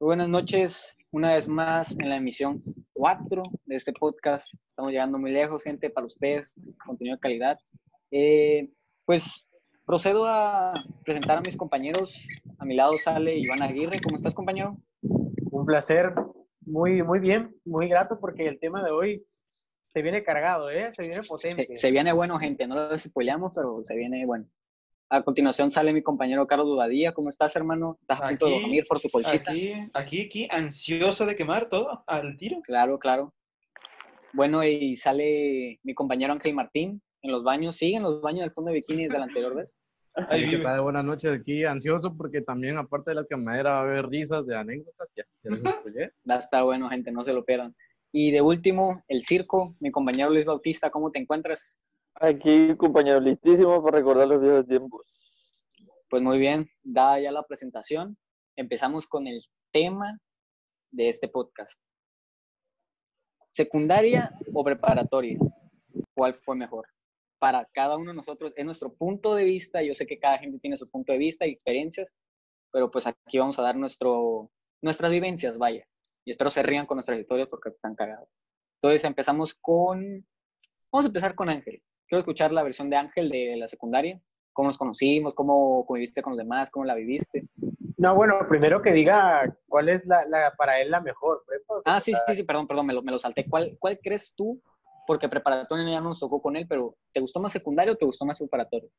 buenas noches, una vez más en la emisión 4 de este podcast. Estamos llegando muy lejos, gente, para ustedes, contenido de calidad. Eh, pues procedo a presentar a mis compañeros. A mi lado sale Iván Aguirre. ¿Cómo estás, compañero? Un placer, muy, muy bien, muy grato porque el tema de hoy se viene cargado, ¿eh? Se viene potente. Se, se viene bueno, gente. No lo spoileamos, pero se viene bueno. A continuación sale mi compañero Carlos Dudadía. ¿Cómo estás, hermano? ¿Estás a punto de dormir por tu colchita? Aquí, aquí, aquí, ansioso de quemar todo al tiro. Claro, claro. Bueno, y sale mi compañero Ángel Martín en los baños. ¿Sigue en los baños del fondo de bikini desde la anterior vez? Buenas noches aquí, ansioso porque también aparte de la quemadera va a haber risas de anécdotas, ya, ya estar bueno, gente, no se lo pierdan. Y de último, el circo, mi compañero Luis Bautista, ¿cómo te encuentras? Aquí, compañero, listísimo para recordar los viejos tiempos. Pues muy bien, dada ya la presentación, empezamos con el tema de este podcast. ¿Secundaria o preparatoria? ¿Cuál fue mejor? Para cada uno de nosotros es nuestro punto de vista. Yo sé que cada gente tiene su punto de vista y experiencias, pero pues aquí vamos a dar nuestro, nuestras vivencias, vaya. Y espero se rían con nuestras historias porque están cagadas. Entonces empezamos con... Vamos a empezar con Ángel. Quiero escuchar la versión de Ángel de la secundaria. ¿Cómo nos conocimos? ¿Cómo conviviste con los demás? ¿Cómo la viviste? No, bueno, primero que diga cuál es la, la- para él la mejor prepa. o Ah, sí, sí, sí, perdón, perdón, me lo, me lo salté. ¿Cuál, ¿Cuál crees tú? Porque preparatoria ya nos tocó con él, pero ¿te gustó más secundario o te gustó más preparatoria?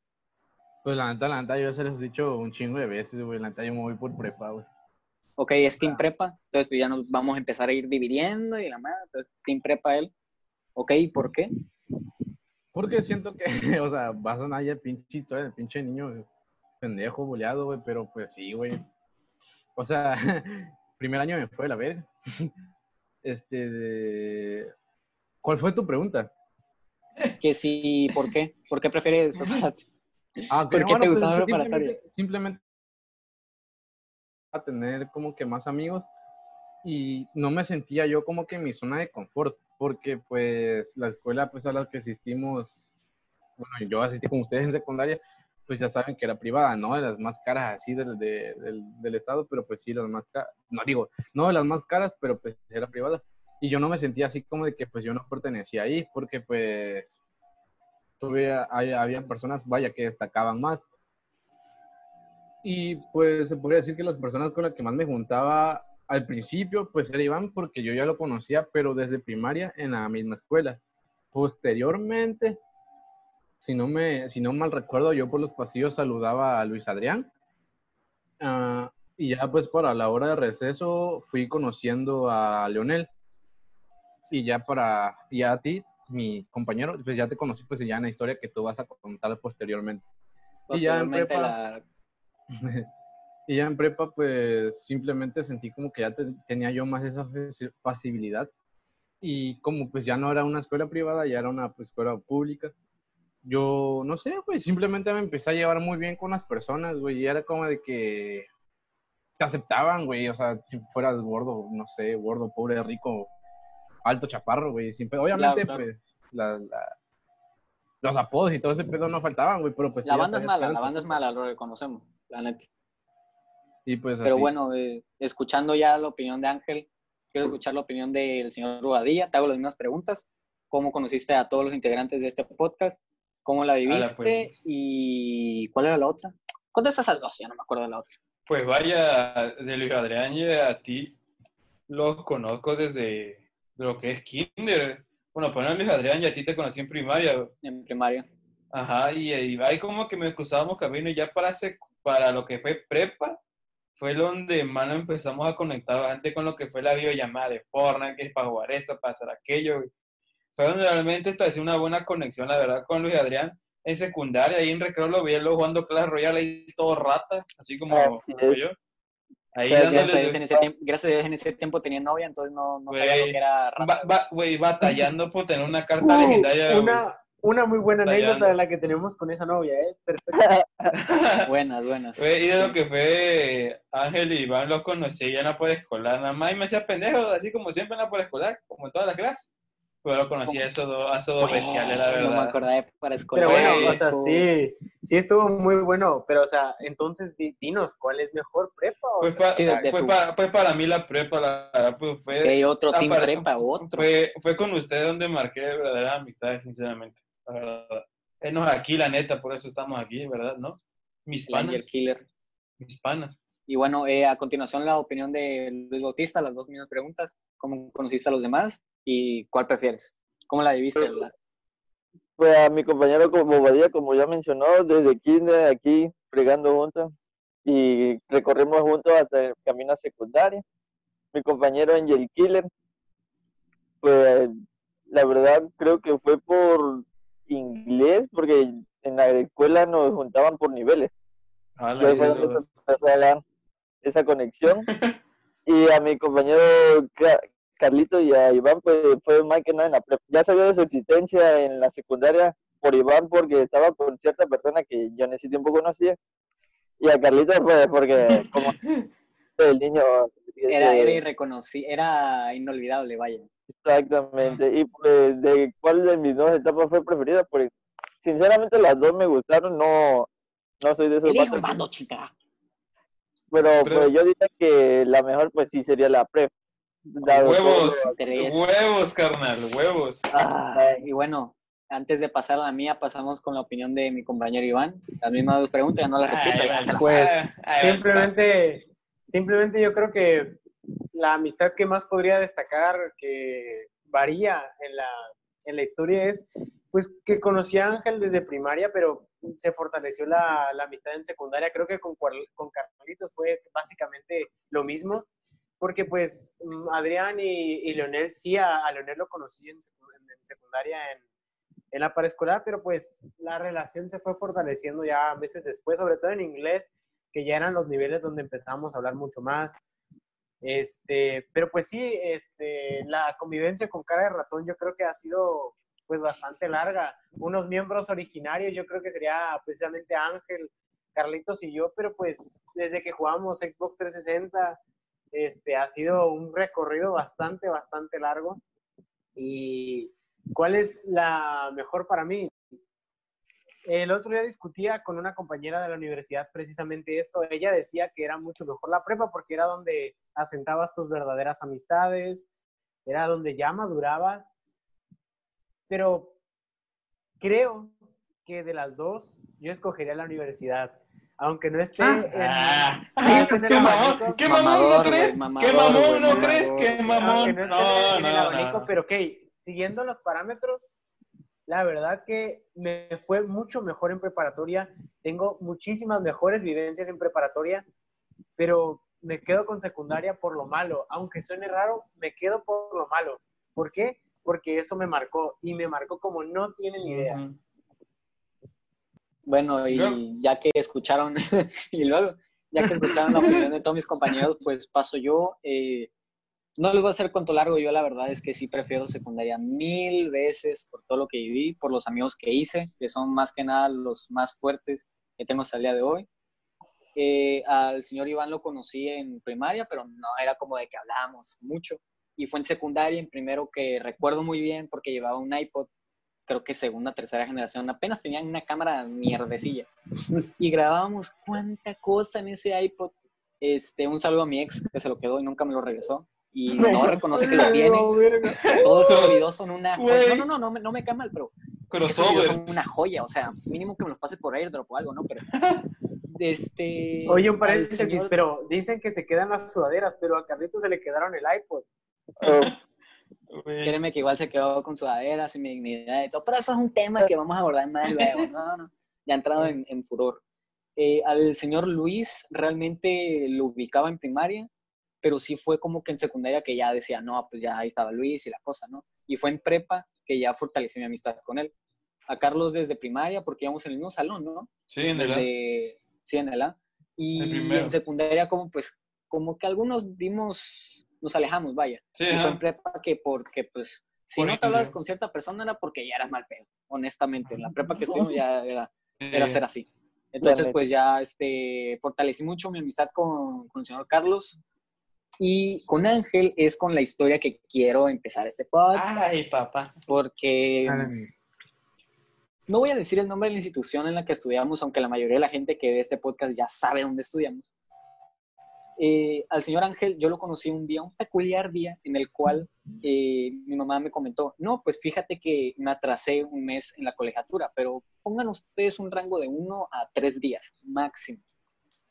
Pues la neta, la neta, yo se les he dicho un chingo de veces, güey, la neta yo me voy por prepa, güey. Ok, es Team Prepa, entonces pues ya nos vamos a empezar a ir dividiendo y la madre, entonces Team Prepa él. Ok, ¿y por qué? Porque siento que, o sea, vas a nadie pinche historia del pinche niño pendejo, boleado, güey, pero pues sí, güey. O sea, primer año me fue la verga. Este, de- ¿cuál fue tu pregunta? Que sí, ¿por qué? ¿Por qué prefieres preparatoria? Ah, ¿Por ok, qué te pues, gustaba? Simplemente, simplemente a tener como que más amigos y no me sentía yo como que en mi zona de confort, porque pues la escuela pues a la que asistimos, bueno, yo asistí con ustedes en secundaria, pues ya saben que era privada, no de las más caras así del, de- del, del estado, pero pues sí, las más caras, no digo, no de las más caras, pero pues era privada. Y yo no me sentía así como de que pues yo no pertenecía ahí, porque pues tuve, hay- había personas, vaya, que destacaban más. Y pues se podría decir que las personas con las que más me juntaba al principio, pues era Iván, porque yo ya lo conocía, pero desde primaria en la misma escuela. Posteriormente, si no, me, si no mal recuerdo, yo por los pasillos saludaba a Luis Adrián. Ah, y ya pues para la hora de receso fui conociendo a Leonel. Y ya para, ya a ti, mi compañero, pues ya te conocí pues ya en la historia que tú vas a contar posteriormente. Y ya en Posteriormente prepa- la- y ya en prepa, pues simplemente sentí como que ya te- tenía yo más esa faci- facilidad. Y como pues ya no era una escuela privada, ya era una pues, escuela pública. Yo, no sé, pues simplemente me empecé a llevar muy bien con las personas, güey. Y era como de que te aceptaban, güey. O sea, si fueras gordo, no sé, gordo, pobre, rico, alto, chaparro, güey. Obviamente, claro. pues, la- la- los apodos y todo ese pedo no faltaban, güey. Pero pues la banda es mala, la banda es mala, lo reconocemos, la neta. Y pues Pero así. bueno, eh, escuchando ya la opinión de Ángel, quiero escuchar la opinión del señor Rubadilla. Te hago las mismas preguntas. ¿Cómo conociste a todos los integrantes de este podcast? ¿Cómo la viviste? pues. ¿Y cuál era la otra? Contestas al dos, ya no me acuerdo de la otra. Pues vaya, de Luis Adrián y a ti los conozco desde lo que es kinder. Bueno, pues no Luis Adrián y a ti te conocí en primaria. En primaria. Ajá, y, y ahí como que me cruzábamos camino y ya para, sec- para lo que fue prepa, fue donde más nos empezamos a conectar bastante con lo que fue la videollamada de Fortnite, que es para jugar esto, para hacer aquello. Fue donde realmente establecí una buena conexión, la verdad, con Luis Adrián. En secundaria, ahí en recreo lo vi luego jugando Clash Royale, ahí todo rata, así como, Así como yo. Ahí Gracias Gracias a. Dios en ese tiempo, gracias a Dios en ese tiempo tenía novia, entonces no, no sabía lo Güey, que era rata. ba- ba- güey, batallando por tener una carta Uh, legendaria. güey. una, una muy buena anécdota de la que tenemos con esa novia, ¿eh? Perfecto. Buenas, buenas. Fue, y de lo que fue Ángel y Iván los conocí ya en la preescolar, nada más y me hacía pendejo, así como siempre en la preescolar, como en todas las clases. Pero conocí a esos dos, a esos dos bestiales, la No me verdad. acordaba de para escolar. Pero bueno, o sea, sí, sí estuvo muy bueno, pero o sea, entonces di- dinos, ¿cuál es mejor prepa? O Pues, sea, fue tu- para, fue para mí la prepa, la verdad, pues fue, Que hay otro team aparte, prepa, otro. fue, fue con ustedes donde marqué verdaderas amistades, sinceramente, la verdad. Enos aquí, la neta, por eso estamos aquí, ¿verdad? ¿No? Mis panas, Killer. mis panas. Y bueno, eh, a continuación la opinión de Luis Bautista, las dos mismas preguntas. ¿Cómo conociste a los demás? ¿Y cuál prefieres? ¿Cómo la viviste? La- Pues a mi compañero como Badía, como ya mencionó, desde kinder aquí fregando juntos y recorrimos juntos hasta el camino a secundaria. Mi compañero Angel Killer, pues la verdad creo que fue por inglés, porque en la escuela nos juntaban por niveles. Ah, esa conexión. Y a mi compañero Ca- Carlito y a Iván, pues fue más que nada en la prepa. Ya sabía de su existencia en la secundaria por Iván, porque estaba con cierta persona que yo en ese tiempo conocía. Y a Carlito, pues, porque como el niño. Era, eh, era irreconocible, era inolvidable, vaya. Exactamente. Y pues, ¿de cuál de mis dos etapas fue preferida? Pues, sinceramente, las dos me gustaron. No, no soy de esos Elige vatos un bando, chica. Pero Pero- pues yo diría que la mejor pues sí sería la prep. dado Huevos, huevos, carnal, huevos. Ah, y bueno, antes de pasar a la mía, pasamos con la opinión de mi compañero Iván. Las mismas dos preguntas, no las repito, Ay, las Pues simplemente, simplemente yo creo que la amistad que más podría destacar, que varía en la, en la historia, es pues que conocí a Ángel desde primaria, pero se fortaleció la, la amistad en secundaria. Creo que con, con Carlitos fue básicamente lo mismo, porque pues mm, Adrián y, y Leonel, sí, a, a Leonel lo conocí en secundaria en, en la paraescolar, pero pues la relación se fue fortaleciendo ya meses después, sobre todo en inglés, que ya eran los niveles donde empezamos a hablar mucho más. Este, pero pues sí, este, la convivencia con cara de ratón yo creo que ha sido pues bastante larga. Unos miembros originarios yo creo que sería precisamente Ángel, Carlitos y yo, pero pues desde que jugamos Xbox 360 este, ha sido un recorrido bastante, bastante largo. ¿Y cuál es la mejor para mí? El otro día discutía con una compañera de la universidad precisamente esto. Ella decía que era mucho mejor la prepa porque era donde asentabas tus verdaderas amistades, era donde ya madurabas. Pero creo que de las dos yo escogería la universidad. Aunque no esté en, Ah, no esté ¿Qué mamón? ¿Qué mamón no crees? ¿Qué mamón no mamador. crees? ¿Qué aunque mamón? no esté No, en el no, abanico, no. pero ok, siguiendo los parámetros, la verdad que me fue mucho mejor en preparatoria. Tengo muchísimas mejores vivencias en preparatoria, pero me quedo con secundaria por lo malo. Aunque suene raro, me quedo por lo malo. ¿Por qué? Porque eso me marcó y me marcó como no tienen idea. Bueno, y ya que escucharon, y luego, ya que escucharon la opinión de todos mis compañeros, pues paso yo. eh, no les voy a hacer cuento largo, yo la verdad es que sí prefiero secundaria mil veces por todo lo que viví, por los amigos que hice, que son más que nada los más fuertes que tengo hasta el día de hoy. Eh, al señor Iván lo conocí en primaria, pero no era como de que hablábamos mucho. Y fue en secundaria, en primero que recuerdo muy bien porque llevaba un iPod, creo que segunda, tercera generación, apenas tenían una cámara mierdecilla. Y grabábamos cuánta cosa en ese iPod. Este, un saludo a mi ex que se lo quedó y nunca me lo regresó. Y no reconoce que lo tiene. Todos esos videos son una joya. No, no, no, no, me- no me cae mal, pero esos videos Crossover. son una joya. O sea, mínimo que me los pase por airdrop o algo, ¿no? Pero, este... Oye, un paréntesis, señor- pero dicen que se quedan las sudaderas, pero a Carlitos se le quedaron el iPod. Güey. Créeme que igual se quedó con sudadera, sin mi dignidad y todo, pero eso es un tema que vamos a abordar más luego. No, no, ya ha entrado en, en furor. Eh, al señor Luis realmente lo ubicaba en primaria, pero sí fue como que en secundaria que ya decía, no, pues ya ahí estaba Luis y la cosa, ¿no? Y fue en prepa que ya fortalecí mi amistad con él. A Carlos desde primaria, porque íbamos en el mismo salón, ¿no? Sí, en el desde, sí, en el A. Y El en secundaria como pues, como que algunos dimos, nos alejamos, vaya. Sí, y fue en prepa que porque pues, si no te hablabas con cierta persona era porque ya eras mal pedo, honestamente. En la prepa que estuvimos ya era, era ser así. Entonces pues ya este, fortalecí mucho mi amistad con, con el señor Carlos. Y con Ángel es con la historia que quiero empezar este podcast. Ay, papá. Porque Ah, no voy a decir el nombre de la institución en la que estudiamos, aunque la mayoría de la gente que ve este podcast ya sabe dónde estudiamos. Eh, al señor Ángel yo lo conocí un día, un peculiar día, en el cual eh, mi mamá me comentó, no, pues fíjate que me atrasé un mes en la colegiatura, pero pongan ustedes un rango de uno a tres días máximo.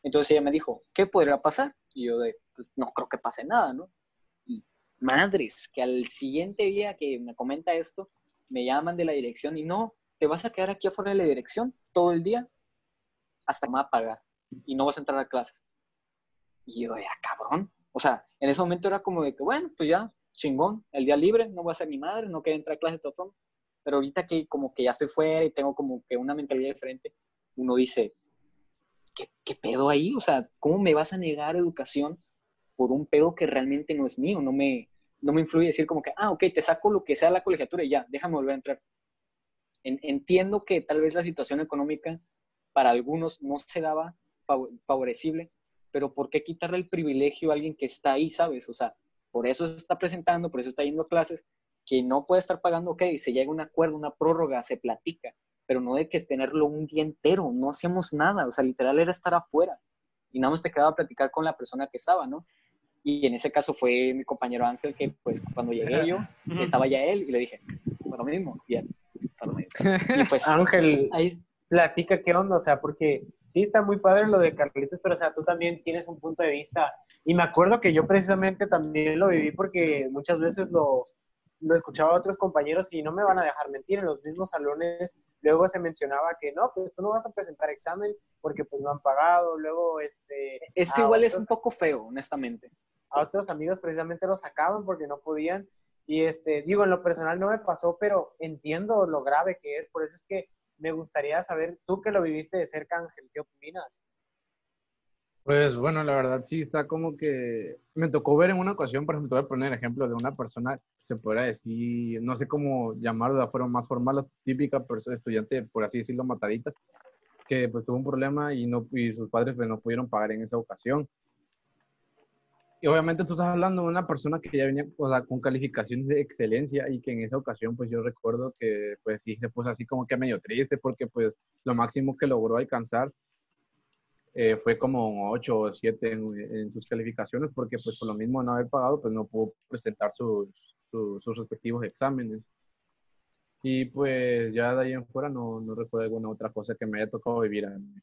Entonces ella me dijo, ¿qué podría pasar? Y yo de, pues, no creo que pase nada, ¿no? Y madres, que al siguiente día que me comenta esto, me llaman de la dirección y no, te vas a quedar aquí afuera de la dirección todo el día hasta que me va a pagar y no vas a entrar a clases. Y yo, ya, cabrón. O sea, en ese momento era como de que, bueno, pues ya, chingón, el día libre, no voy a ser mi madre, no quiero entrar a clases de formas. Pero ahorita que como que ya estoy fuera y tengo como que una mentalidad diferente, uno dice, ¿qué, qué pedo ahí? O sea, ¿cómo me vas a negar educación por un pedo que realmente no es mío? No me, no me influye decir como que, ah, ok, te saco lo que sea la colegiatura y ya, déjame volver a entrar. En- entiendo que tal vez la situación económica para algunos no se daba fav- favorecible, pero ¿por qué quitarle el privilegio a alguien que está ahí, sabes? O sea, por eso se está presentando, por eso está yendo a clases, que no puede estar pagando, ok, se llega a un acuerdo, una prórroga, se platica, pero no de que es tenerlo un día entero, no hacíamos nada, o sea, literal era estar afuera y nada más te quedaba a platicar con la persona que estaba, ¿no? Y en ese caso fue mi compañero Ángel, que pues cuando llegué yo, estaba ya él y le dije, para lo mismo, bien, para lo mismo. Y pues Ángel, ahí, platica qué onda, o sea, porque sí está muy padre lo de Carlitos, pero o sea, tú también tienes un punto de vista. Y me acuerdo que yo precisamente también lo viví porque muchas veces lo, lo escuchaba a otros compañeros y no me van a dejar mentir, en los mismos salones luego se mencionaba que no, pues tú no vas a presentar examen porque pues no han pagado, luego este... esto igual es un poco feo, honestamente. a otros amigos precisamente los sacaban porque no podían. Y este, digo, en lo personal no me pasó, pero entiendo lo grave que es. Por eso es que me gustaría saber, tú que lo viviste de cerca, Ángel, ¿qué opinas? Pues bueno, la verdad sí está como que me tocó ver en una ocasión, por ejemplo, voy a poner ejemplo de una persona, se podría decir, no sé cómo llamarlo de la forma más formal, la típica persona, estudiante, por así decirlo, matadita, que pues tuvo un problema y, no, y sus padres pues no pudieron pagar en esa ocasión. Y obviamente tú estás hablando de una persona que ya venía o sea, con calificaciones de excelencia y que en esa ocasión pues yo recuerdo que pues sí se puso así como que medio triste porque pues lo máximo que logró alcanzar eh, fue como 8 o 7 en, en sus calificaciones porque pues por lo mismo no haber pagado pues no pudo presentar sus, sus, sus respectivos exámenes. Y pues ya de ahí en fuera no, no recuerdo alguna otra cosa que me haya tocado vivir a mí.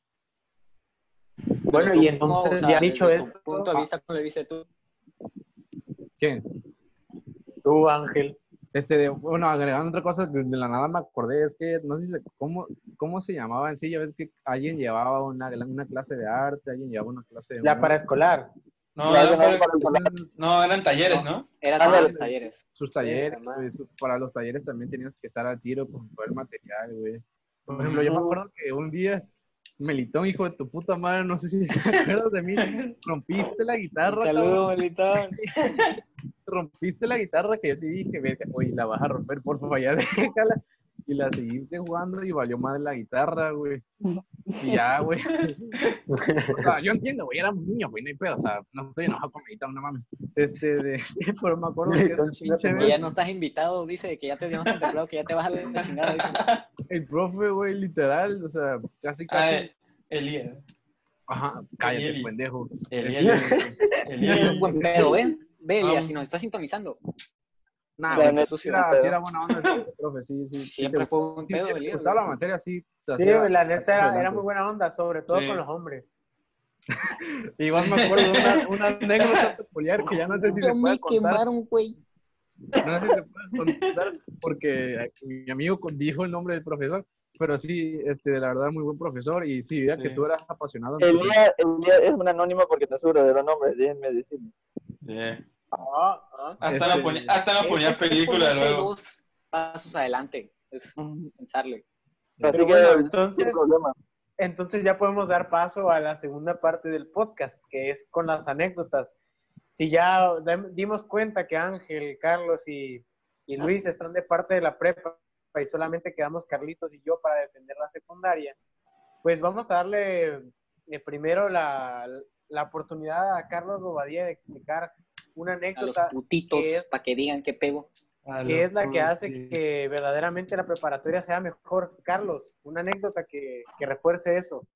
Bueno, y tú, entonces, o sea, ya dicho desde tu esto, punto de vista, ¿cómo le viste tú? ¿Qué? tú, Ángel, Este, de- bueno, agregando otra cosa, de, de la nada me acordé, es que no sé si se- cómo, cómo se llamaba en sí, ya ves que alguien llevaba una, una clase de arte, alguien llevaba una clase de... la paraescolar. No, Ya, eran, no, para-. Esos- no, eran talleres, ¿no? Era Ándale. todos los talleres. sus talleres, madre. pues, para los talleres también tenías que estar al tiro con todo el material, güey. Por ejemplo, yo me acuerdo que un día, Melitón, hijo de tu puta madre, no sé si te acuerdas de mí, rompiste la guitarra, Saludos, cabrón. Melitón. rompiste la guitarra que yo te dije, verga, oye, la vas a romper, por favor, ya déjala. Y la seguiste jugando y valió más la guitarra, güey. Y ya, güey. O sea, yo entiendo, güey, éramos niños, güey, no hay pedo, o sea, no estoy enojado con mi guitarra, no mames. Este, de, pero me acuerdo que ya no estás invitado, dice, que ya te dio más temprano, que ya te vas a la chingada. Dice. el profe, güey, literal, o sea, casi, casi. Ah, Elías. Ajá, cállate, Eli. pendejo. Elías. Es Elías. un buen pedo, ¿ven? Vamos. si nos estás sintonizando, Nah, La sí, era, pedo. sí era buena onda el profe, sí, sí. sí siempre fue un pedo, Elías. gustaba la materia, sí. te Sí, la neta era, era muy buena onda, sobre todo Sí. con los hombres. Igual me acuerdo de una, una anécdota peculiar que ya no sé si se puede contar. güey. No sé si se puede contar porque mi amigo dijo el nombre del profesor, pero sí, este, la verdad, muy buen profesor y sí, veía que Sí. tú eras apasionado. entonces- Elías, Elías es un anónimo porque no seguro de los nombres, déjenme decirlo. Yeah. Ah, ah. Hasta, Este- ponía, hasta no ponía Es- es película luego. dos pasos adelante, es pensarle. Así Pero que, bueno, sin entonces-. Entonces ya podemos dar paso a la segunda parte del podcast, que es con las anécdotas. Si ya dim- dimos cuenta que Ángel, Carlos y, y Luis están de parte de la prepa y solamente quedamos Carlitos y yo para defender la secundaria, pues vamos a darle eh, primero la, la oportunidad a Carlos Bobadilla de explicar una A los anécdota putitos, para que digan qué pego. Que es la que hace que verdaderamente la preparatoria sea mejor. Carlos, una anécdota que, que refuerce eso.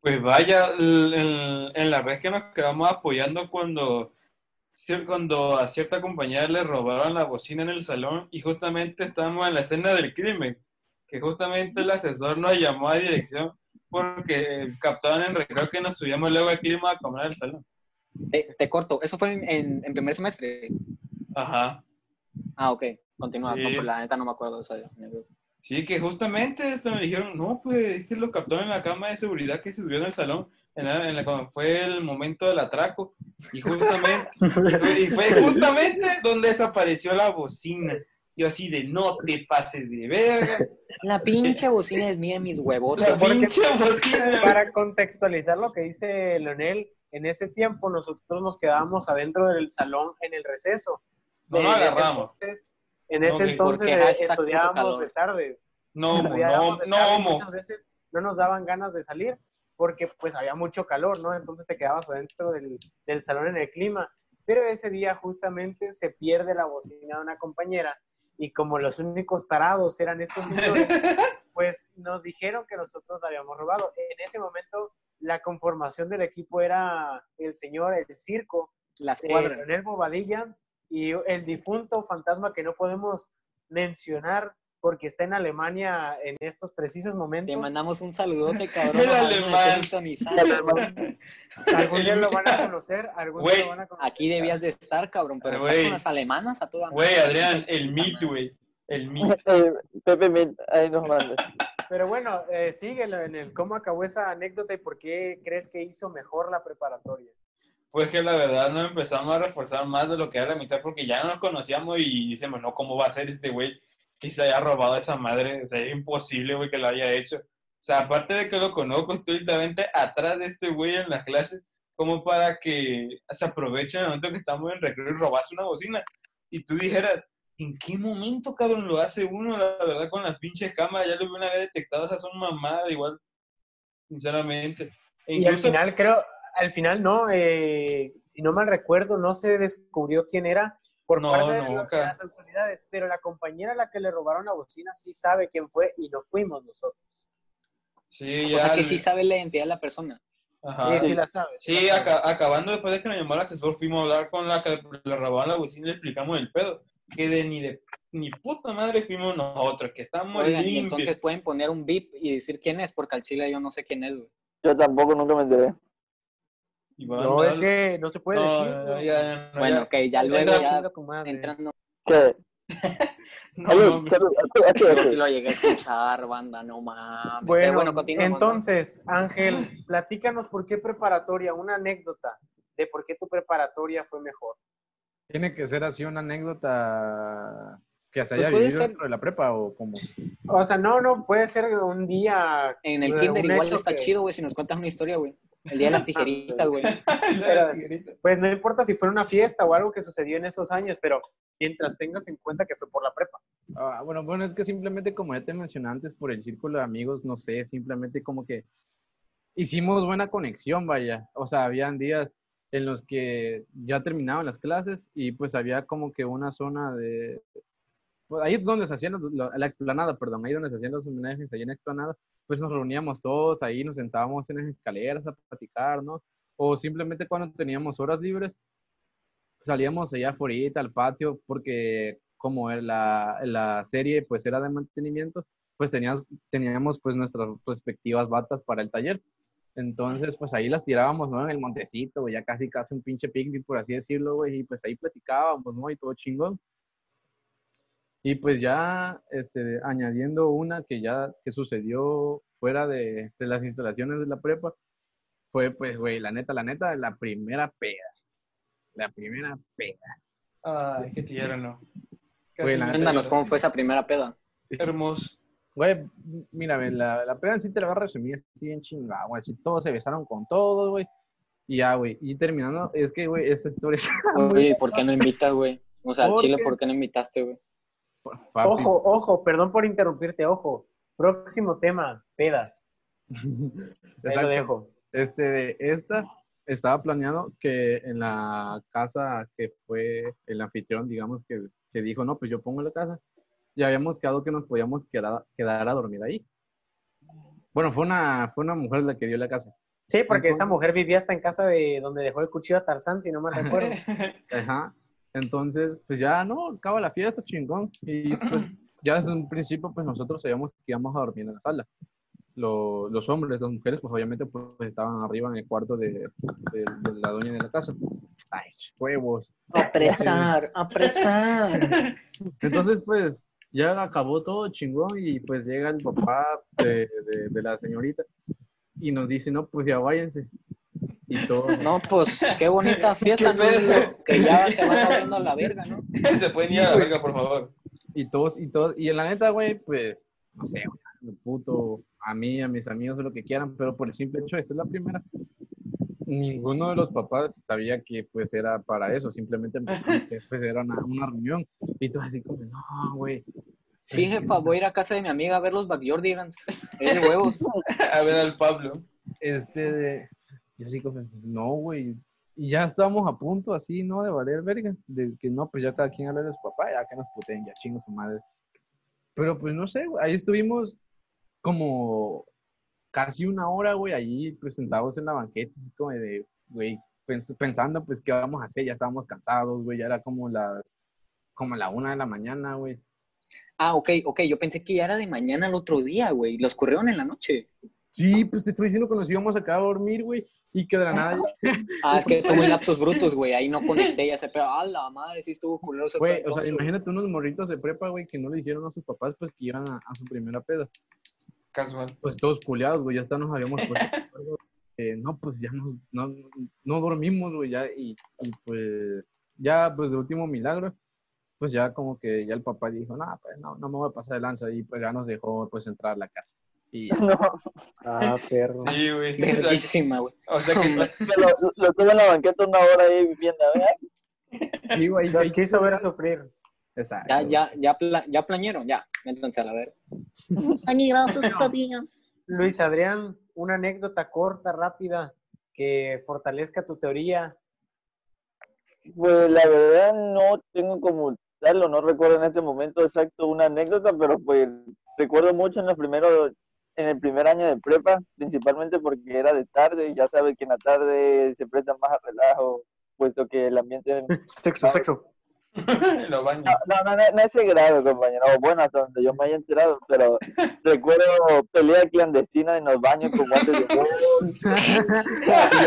Pues vaya, en, en la vez que nos quedamos apoyando cuando, cuando a cierta compañera le robaron la bocina en el salón y justamente estábamos en la escena del crimen, que justamente el asesor nos llamó a dirección porque captaban en recreo que nos subíamos luego al clima a comer al salón. Te, te corto, eso fue en, en- en primer semestre. Ajá. Ah, ok, continúa. Sí. No, pues la neta no me acuerdo de esa anécdota. Sí, que justamente esto me dijeron, no, pues es que lo captaron en la cámara de seguridad que se subió en el salón, en la, en la- cuando fue el momento del atraco, y justamente, y fue, y fue justamente donde desapareció la bocina. Yo así de, no te pases de verga, La pinche bocina es mía, mis huevotes. la Porque- pinche bocina. Para contextualizar lo que dice Leonel, en ese tiempo nosotros nos quedábamos adentro del salón en el receso. No nos En ese agarramos. entonces, en ese entonces eh, estudiábamos de tarde. No no. Muchas veces no nos daban ganas de salir porque pues había mucho calor, ¿no? Entonces te quedabas adentro del, del salón en el clima. Pero ese día justamente se pierde la bocina de una compañera y como los únicos tarados eran estos señores, pues nos dijeron que nosotros la habíamos robado. En ese momento la conformación del equipo era el señor, el circo, Las eh, cuadras. Leonel Bobadilla y el difunto fantasma que no podemos mencionar porque está en Alemania en estos precisos Te momentos. mandamos un saludote, cabrón. El alemán. Algún día lo van a conocer, algún día Güey, lo van a conocer. Aquí debías de estar, cabrón, pero Güey. estás con las alemanas a toda Güey. Adrián, el mit, güey. El mit. Eh, Pepe, Mint, ahí nos manda. Pero bueno, eh, síguelo en el cómo acabó esa anécdota y por qué crees que hizo mejor la preparatoria. Pues que la verdad nos empezamos a reforzar más de lo que era la amistad porque ya no nos conocíamos y decimos, no, ¿cómo va a ser este güey que se haya robado a esa madre? O sea, es imposible, güey, que lo haya hecho. O sea, aparte de que lo conozco, estoy atrás de este güey en las clases como para que se aproveche en el momento que estamos en recreo y robase una bocina. Y tú dijeras, ¿en qué momento, cabrón, lo hace uno? La verdad, con las pinches cámaras, ya lo vi una vez detectado, esas son mamadas igual, sinceramente. E Y al final creo, al final no, eh, si no mal recuerdo, no se descubrió quién era por No, parte de, nunca. de las autoridades, pero la compañera a la que le robaron la bocina sí sabe quién fue y no fuimos nosotros. Sí, O sea ya que sí sabe la identidad de la persona. Ajá. sí, sí la sabe. Sí, la sabe. aca- acabando después de que nos llamó el asesor, fuimos a hablar con la que le robaron la bocina y le explicamos el pedo. Que de ni de ni puta madre fuimos nosotros, que estamos Oigan, y limpios. entonces pueden poner un bip y decir quién es, porque al chile yo no sé quién es, güey. Yo tampoco nunca me enteré. No, es que no se puede No, decir. no, ya, no, Bueno, ya. ok, ya luego ya entrando. ¿Qué? No, Salud, no, ok. sí lo llegué a escuchar, banda, no mames. Bueno, Pero bueno. ¿no? entonces, Ángel, platícanos por qué preparatoria, una anécdota de por qué tu preparatoria fue mejor. Tiene que ser así una anécdota que se Pues haya puede vivido ser- dentro de la prepa o como. O sea, no, no, puede ser un día. En el kinder igual hecho está que- chido, güey, si nos cuentas una historia, güey. El día de las tijeritas, güey. Pues no importa si fue una fiesta o algo que sucedió en esos años, pero mientras tengas en cuenta que fue por la prepa. Ah, bueno, bueno, es que simplemente como ya te mencioné antes, por el círculo de amigos, no sé, simplemente como que hicimos buena conexión, vaya. O sea, habían días en los que ya terminaban las clases y pues había como que una zona de... Pues ahí es donde se hacían, lo- la explanada, perdón, ahí donde se hacían los homenajes, ahí en la explanada, pues nos reuníamos todos, ahí nos sentábamos en las escaleras a platicar, ¿no? O simplemente cuando teníamos horas libres, salíamos allá afuera al patio porque como la, la serie pues era de mantenimiento, pues teníamos, teníamos pues nuestras respectivas batas para el taller. Entonces, pues ahí las tirábamos, ¿no? En el montecito, güey, ya casi casi un pinche picnic, por así decirlo, güey, y pues ahí platicábamos, ¿no? Y todo chingón. Y pues ya, este, añadiendo una que ya, que sucedió fuera de, de las instalaciones de la prepa, fue, pues, güey, la neta, la neta, la primera peda. La primera peda. Ay, qué tierno. Güey, la neta, Cuéntanos cómo fue esa primera peda. Hermoso. Güey, mira, ve, la, la peda en sí te la voy a resumir así bien chingada, güey. Así todos se besaron con todos, güey. Y ya, güey. Y terminando, es que, güey, esta historia. Oye, ¿por qué no invitas, güey? O sea, al ¿Por chile, qué? ¿por qué no invitaste, güey? Papi, Ojo, ojo, perdón por interrumpirte, ojo. Próximo tema, pedas. Ahí lo dejo. Este, de esta, estaba planeado que en la casa que fue el anfitrión, digamos, que, que dijo, no, pues yo pongo la casa, ya habíamos quedado que nos podíamos quedar, quedar a dormir ahí. Bueno, fue una, fue una mujer la que dio la casa. Sí, porque esa mujer vivía hasta en casa de donde dejó el cuchillo a Tarzán, si no me recuerdo. Ajá. Entonces, pues ya no, acaba la fiesta, chingón. Y después, ya desde un principio, pues nosotros sabíamos que íbamos a dormir en la sala. Lo- los hombres, las mujeres, pues obviamente pues, estaban arriba en el cuarto de, de- de la dueña de la casa. Ay, huevos. Apresar, apresar. Entonces, pues, ya acabó todo chingón y pues llega el papá de, de- de la señorita y nos dice, no, pues ya váyanse. Y todo. No, pues qué bonita fiesta, ¿Qué ¿no? Que ya se van abriendo a la verga, ¿no? Se pueden ir a la verga, por favor. Y todos, y todos, y en la neta, güey, pues, no sé, güey, puto, a mí, a mis amigos, lo que quieran, pero por el simple hecho, esa es la primera. Ninguno de los papás sabía que, pues, era para eso, simplemente, pues, era una, una reunión. Y tú así como, no, güey. Sí, jefa, voy a ir a casa de mi amiga a ver los Backyardigans. Es huevos. A ver al Pablo. Este, de, y así como, no, güey. Y ya estábamos a punto, así, ¿no? De valer verga. De que no, pues ya cada quien habla de su papá, ya que nos puteen, ya chingo su madre. Pero pues no sé, güey, ahí estuvimos como casi una hora, güey, ahí pues sentados en la banqueta, así como de, güey, pens- pensando pues qué vamos a hacer, ya estábamos cansados, güey, ya era como la, como la una de la mañana, güey. Ah, ok, ok. Yo pensé que ya era de mañana al otro día, güey. Los corrieron en la noche. Sí, pues te estoy diciendo que nos íbamos a quedar a dormir, güey, y que de la nada, Ah, es que tuve lapsos brutos, güey. Ahí no conecté ya se pero a la madre, sí estuvo culero ese güey, pedo o sea, entonces, güey. imagínate unos morritos de prepa, güey, que no le dijeron a sus papás, pues que iban a, a su primera peda. Casual. Pues todos culiados, güey, ya hasta nos habíamos puesto que no, pues ya no, no, no dormimos, güey, ya, y, y, pues, ya, pues, de último milagro, pues ya como que ya el papá dijo, no, pues no, no me voy a pasar de lanza, y pues ya nos dejó, pues, entrar a la casa. Y. No, Ah, perro. Sí, güey. Verguísima, güey. O sea que lo, lo tuve en la banqueta una hora ahí viendo, ¿eh? Sí, güey, Los quiso ver sufrir. Exacto. Ya, ya, ya, pla- ya planearon, ya. Métanse a la Padilla. Luis Adrián, una anécdota corta, rápida, que fortalezca tu teoría. Pues la verdad no tengo como tal, o no recuerdo en este momento exacto una anécdota, pero pues recuerdo mucho en los primeros, en el primer año de prepa, principalmente porque era de tarde, y ya sabes que en la tarde se presta más a relajo, puesto que el ambiente... Sexo, sexo. en los baños. No, no, no, no ese grado, compañero, bueno, hasta donde yo me haya enterado, pero recuerdo pelea clandestina en los baños con guantes de juego,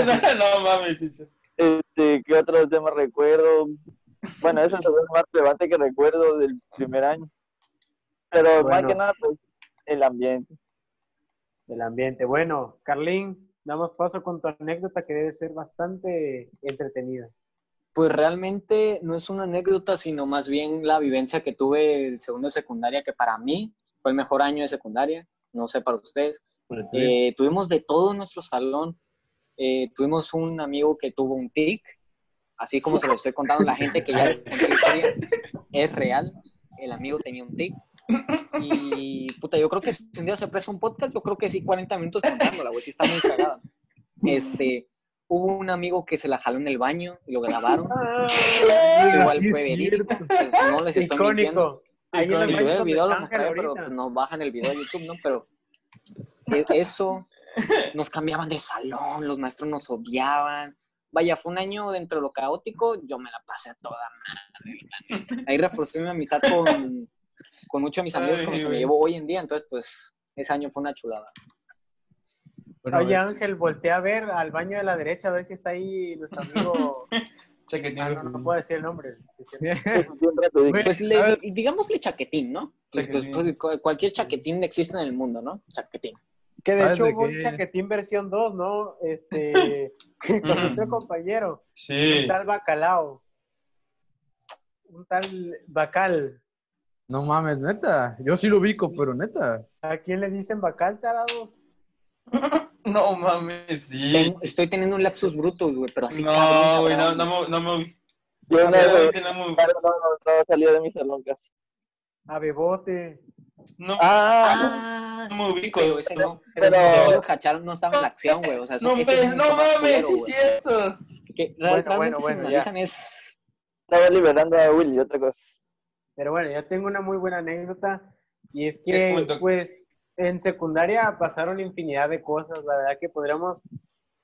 no, no mames. Este, ¿qué otro tema recuerdo? Bueno, eso es lo más relevante que recuerdo del primer año. Pero más que nada, pues, el ambiente. Del ambiente. Bueno, Carlín, damos paso con tu anécdota que debe ser bastante entretenida. Pues realmente no es una anécdota, sino más bien la vivencia que tuve el segundo de secundaria, que para mí fue el mejor año de secundaria, no sé para ustedes. Eh, tuvimos de todo en nuestro salón. Eh, tuvimos un amigo que tuvo un tic, así como se lo estoy contando a la gente que ya la historia, es real. El amigo tenía un tic. Y puta, yo creo que si un día se presta un podcast, yo creo que sí, 40 minutos contándola, güey, sí está muy cagada. Este, hubo un amigo que se la jaló en el baño y lo grabaron. Igual fue verídico, pues no les estoy mintiendo. Icónico. Ahí en Si tuviera el video lo mostraré, pero pues, nos bajan el video de YouTube, ¿no? Pero e- eso, nos cambiaban de salón, los maestros nos odiaban. Vaya, fue un año dentro de lo caótico, yo me la pasé a toda madre. Ahí reforcé mi amistad con, con muchos de mis amigos con los que me Ay, llevo hoy en día, entonces pues ese año fue una chulada. Bueno, Oye, Ángel, voltea a ver al baño de la derecha, a ver si está ahí nuestro amigo. Chaquetín. Ah, no, no puedo decir el nombre. sí, sí. Pues le, digámosle chaquetín, ¿no? Pues, pues, pues, cu- cualquier chaquetín existe en el mundo, ¿no? Chaquetín. Que de ¿Sabes hecho de hubo un chaquetín versión 2, ¿no? Este, con otro compañero, un tal Bacalao. Un tal Bacal. No mames, neta. Yo sí lo ubico, pero neta. ¿A quién le dicen Bacal, tarados? No mames, sí. Ten- estoy teniendo un lapsus bruto, güey, pero así No, güey, no, no, me- no me. Yo no me. no, no, no, no salía de mi salón casi. A Bebote. No, Ah, Ah, No me sí, ubico, pero ese no. pero- Pero no, Hachar no estaba en la acción, güey. O sea, eso, no, no mames, culero, sí es cierto. Que Bueno, realmente bueno, ya. analizan es... estaba liberando a Willy, otra cosa. Pero bueno, yo tengo una muy buena anécdota y es ¿Qué que, pues, en secundaria pasaron infinidad de cosas. La verdad que podríamos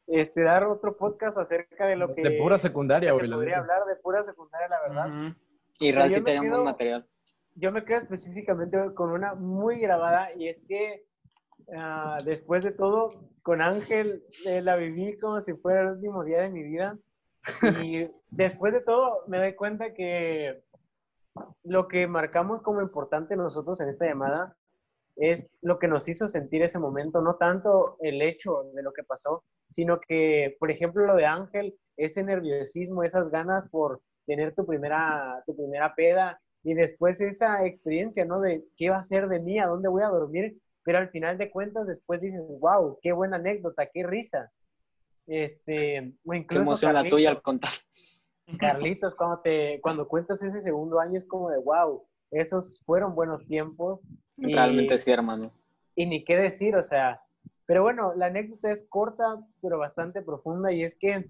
este, dar otro podcast acerca de lo que De pura secundaria, güey. se podría hablar de pura secundaria, la verdad. Ujú. Y Pero Real sí tenía quedo- buen material. Yo me quedo específicamente con una muy grabada y es que ah, después de todo, con Ángel eh, la viví como si fuera el último día de mi vida. Y después de todo, me doy cuenta que lo que marcamos como importante nosotros en esta llamada es lo que nos hizo sentir ese momento, no tanto el hecho de lo que pasó, sino que, por ejemplo, lo de Ángel, ese nerviosismo, esas ganas por tener tu primera, tu primera peda y después esa experiencia, ¿no? De qué va a ser de mí, a dónde voy a dormir, pero al final de cuentas después dices, wow, qué buena anécdota, qué risa. Este, o Qué incluso emoción la tuya al contar. Carlitos, cuando, te, cuando cuentas ese segundo año es como de, wow, esos fueron buenos tiempos. Y, Realmente sí, hermano. y ni qué decir, o sea, pero bueno, la anécdota es corta, pero bastante profunda, y es que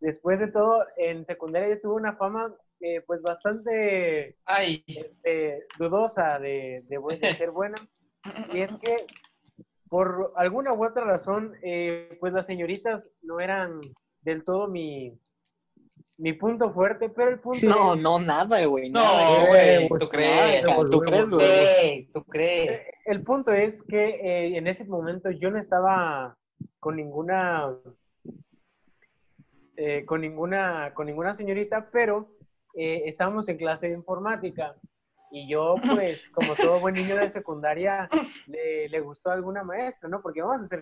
después de todo, en secundaria yo tuve una fama, eh, pues bastante Ay, eh, dudosa de, de ser buena, y es que por alguna u otra razón, eh, pues las señoritas no eran del todo mi, mi punto fuerte, pero el punto No, es- no, nada, güey. no, güey, pues, ¿tú crees? nada, ¿Tú crees, güey? ¿tú crees? el punto es que eh, en ese momento yo no estaba con ninguna eh, con ninguna con ninguna señorita, pero eh, estábamos en clase de informática y yo pues como todo buen niño de secundaria le, le gustó a alguna maestra, ¿no? Porque vamos a ser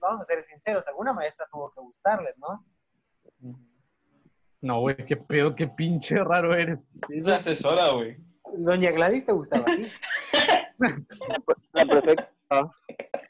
vamos a ser sinceros, alguna maestra tuvo que gustarles, ¿no? No, güey, qué pedo, qué pinche raro eres. Es la asesora, güey. Doña Gladys te gustaba a ti. La perfecta.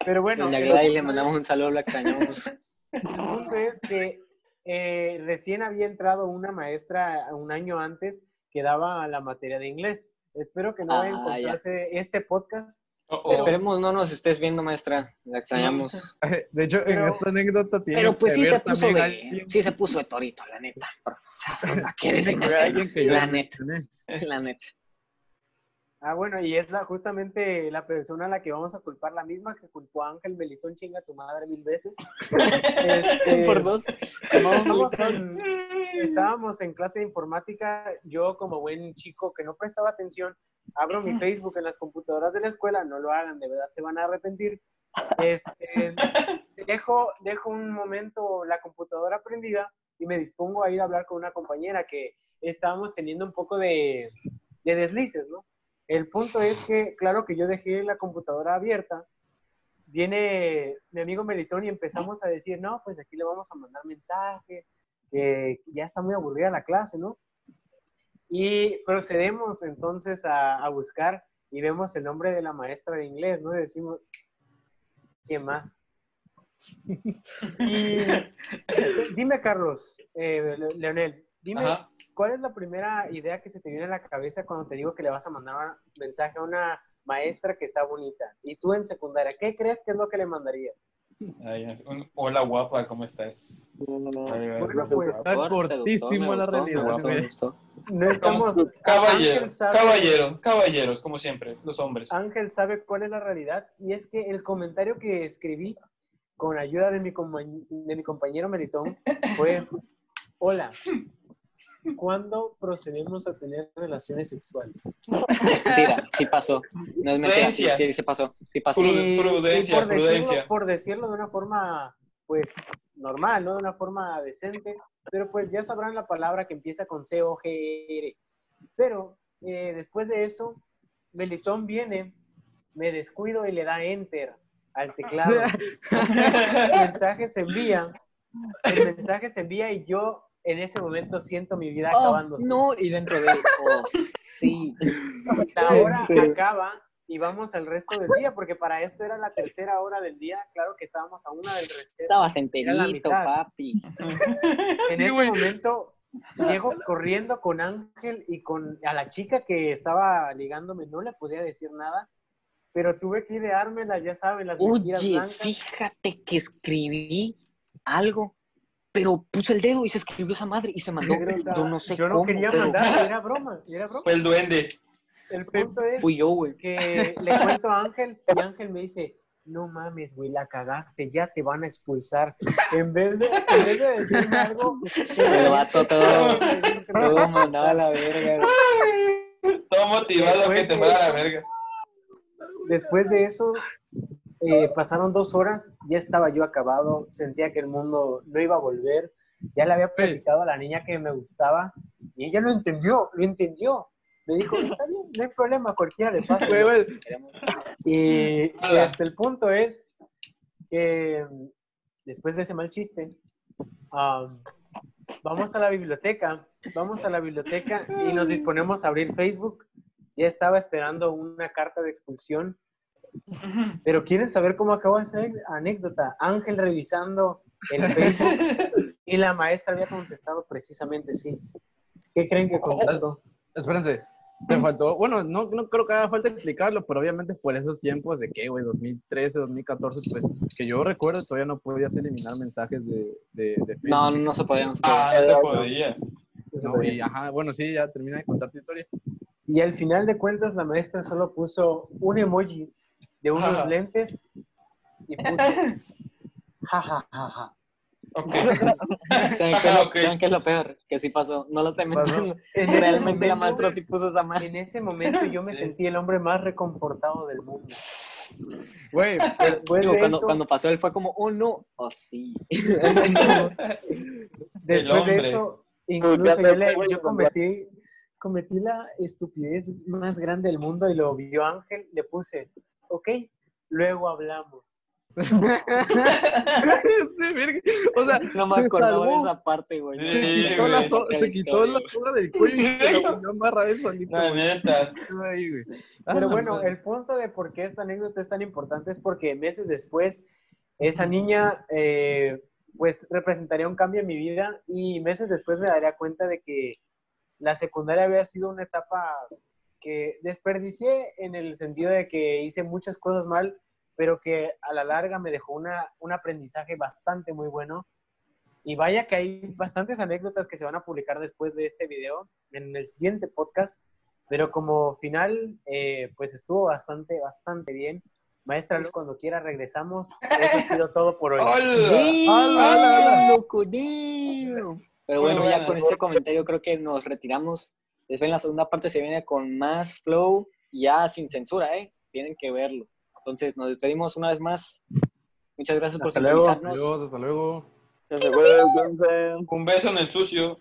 Pero bueno, Doña Gladys, le mandamos un saludo, la extrañamos. El punto es que eh, recién había entrado una maestra un año antes que daba la materia de inglés. Espero que no vaya a Ah, ya. encontrarse este podcast. Oh, oh. Esperemos no nos estés viendo, maestra. La extrañamos. De hecho, Pero- en esta anécdota tiene Pero pues que sí se puso de, alguien- sí se puso de torito, la neta. Por- o sea, ¿Para qué decimos que yo La neta, la neta. Ah, bueno, y es la, justamente la persona a la que vamos a culpar, la misma que culpó a Ángel Belitón, chinga tu madre mil veces. Este, Por dos. estábamos en, estábamos en clase de informática, yo como buen chico que no prestaba atención, abro mi Facebook en las computadoras de la escuela, no lo hagan, de verdad se van a arrepentir. Este, dejo, dejo un momento la computadora prendida y me dispongo a ir a hablar con una compañera que estábamos teniendo un poco de, de deslices, ¿no? El punto es que, claro que yo dejé la computadora abierta, viene mi amigo Melitón y empezamos a decir, no, pues aquí le vamos a mandar mensaje, que ya está muy aburrida la clase, ¿no? Y procedemos entonces a, a buscar y vemos el nombre de la maestra de inglés, ¿no? Y decimos, ¿quién más? Y dime, Carlos, eh, Le- Leonel, dime, Ajá. ¿cuál es la primera idea que se te viene a la cabeza cuando te digo que le vas a mandar un mensaje a una maestra que está bonita? Y tú en secundaria, ¿qué crees que es lo que le mandaría? Ay, un- Hola, guapa, ¿cómo estás? Bueno, pues, Está cortísimo la realidad. No estamos... Caballero, Ángel sabe- caballero, caballeros, como siempre, los hombres. Ángel sabe cuál es la realidad y es que el comentario que escribí con ayuda de mi, compañ- de mi compañero Meritón fue, hola, ¿cuándo procedemos a tener relaciones sexuales? Mentira, sí pasó. No es mentira, sí, Prudencia. sí, sí pasó. Sí pasó. Prud- prudencia, por Decirlo, prudencia. por decirlo de una forma, pues, normal, ¿no? De una forma decente, pero pues ya sabrán la palabra que empieza con C-O-G-R. Pero eh, después de eso, Melitón viene, me descuido y le da enter al teclado. el mensaje se envía, el mensaje se envía y yo en ese momento siento mi vida Oh, acabándose. no, y dentro de oh, sí. La hora Sí. acaba y vamos al resto del día, porque para esto era la tercera hora del día. Claro que estábamos a una del receso. Estabas enterito, papi. En ese momento llego corriendo con Ángel y con a la chica que estaba ligándome, no le podía decir nada. pero tuve que ideármelas, ya saben, las mentiras Oye, blancas. fíjate que escribí algo, pero puse el dedo y se escribió esa madre y se mandó. Sea, yo no sé yo no cómo, quería pero mandar, era broma, era broma. Fue el duende. El punto es fui yo, güey. que le cuento a Ángel y Ángel me dice, no mames, güey, la cagaste, ya te van a expulsar. En vez de, en vez de decirme algo, El vato todo, todo todo mandado a la verga. güey. Todo motivado a que te vaya a la verga. Después de eso, eh, pasaron dos horas, ya estaba yo acabado, sentía que el mundo no iba a volver, ya le había platicado a la niña que me gustaba y ella lo entendió, lo entendió. Me dijo, está bien, no hay problema, cualquiera le pasa. Y, y hasta el punto es que después de ese mal chiste, am, vamos a la biblioteca, vamos a la biblioteca y nos disponemos a abrir Facebook. Ya estaba esperando una carta de expulsión. Pero ¿quieren saber cómo acabó esa anécdota? Ángel revisando el Facebook y la maestra había contestado precisamente sí. ¿Qué creen que contestó? espérense. Te faltó, bueno, no, no creo que haga falta explicarlo, pero obviamente por esos tiempos de que, güey, 2013, 2014, pues que yo recuerdo todavía no podías eliminar mensajes de, de, de Facebook. No, no, se podía. no se podía. Ah, no se podía. No, y, ajá, bueno, sí, ya termina de contar tu historia. Y al final de cuentas, la maestra solo puso un emoji de unos Ajá. lentes y puso ja, ja, ja, ja. Ok. ¿Saben qué, es lo, Ok. saben qué es lo peor? Que sí pasó. No lo estoy ese Realmente la maestra sí puso esa madre. En ese momento yo me Sí. sentí el hombre más reconfortado del mundo. Güey, Después Digo, de cuando, eso, cuando pasó él fue como, oh no, oh sí. después de eso, incluso yo, le- yo cometí, cometí la estupidez más grande del mundo y lo vio Ángel, le puse, ok, luego hablamos. O sea, No me acordaba de esa parte, güey. Se Sí, quitó, la, so- qué se quitó la historia, soga del cuello y se lo volvió a amarrar él solito. La güey. neta. Güey. Pero Ah, bueno, el punto de por qué esta anécdota es tan importante es porque meses después, esa niña, eh, pues, representaría un cambio en mi vida y meses después me daría cuenta de que la secundaria había sido una etapa que desperdicié en el sentido de que hice muchas cosas mal, pero que a la larga me dejó una, un aprendizaje bastante muy bueno. Y vaya que hay bastantes anécdotas que se van a publicar después de este video en el siguiente podcast. Pero como final, eh, pues estuvo bastante, bastante bien. Maestra Luz, cuando quiera regresamos. Eso ha sido todo por hoy. ¡Hola! ¡Hola, damn. Pero bueno, ya con ese comentario creo que nos retiramos. Después en la segunda parte se viene con más flow, ya sin censura, ¿eh? Tienen que verlo. Entonces nos despedimos una vez más. Muchas gracias por Hasta luego. Adiós, hasta luego. Un beso en el sucio.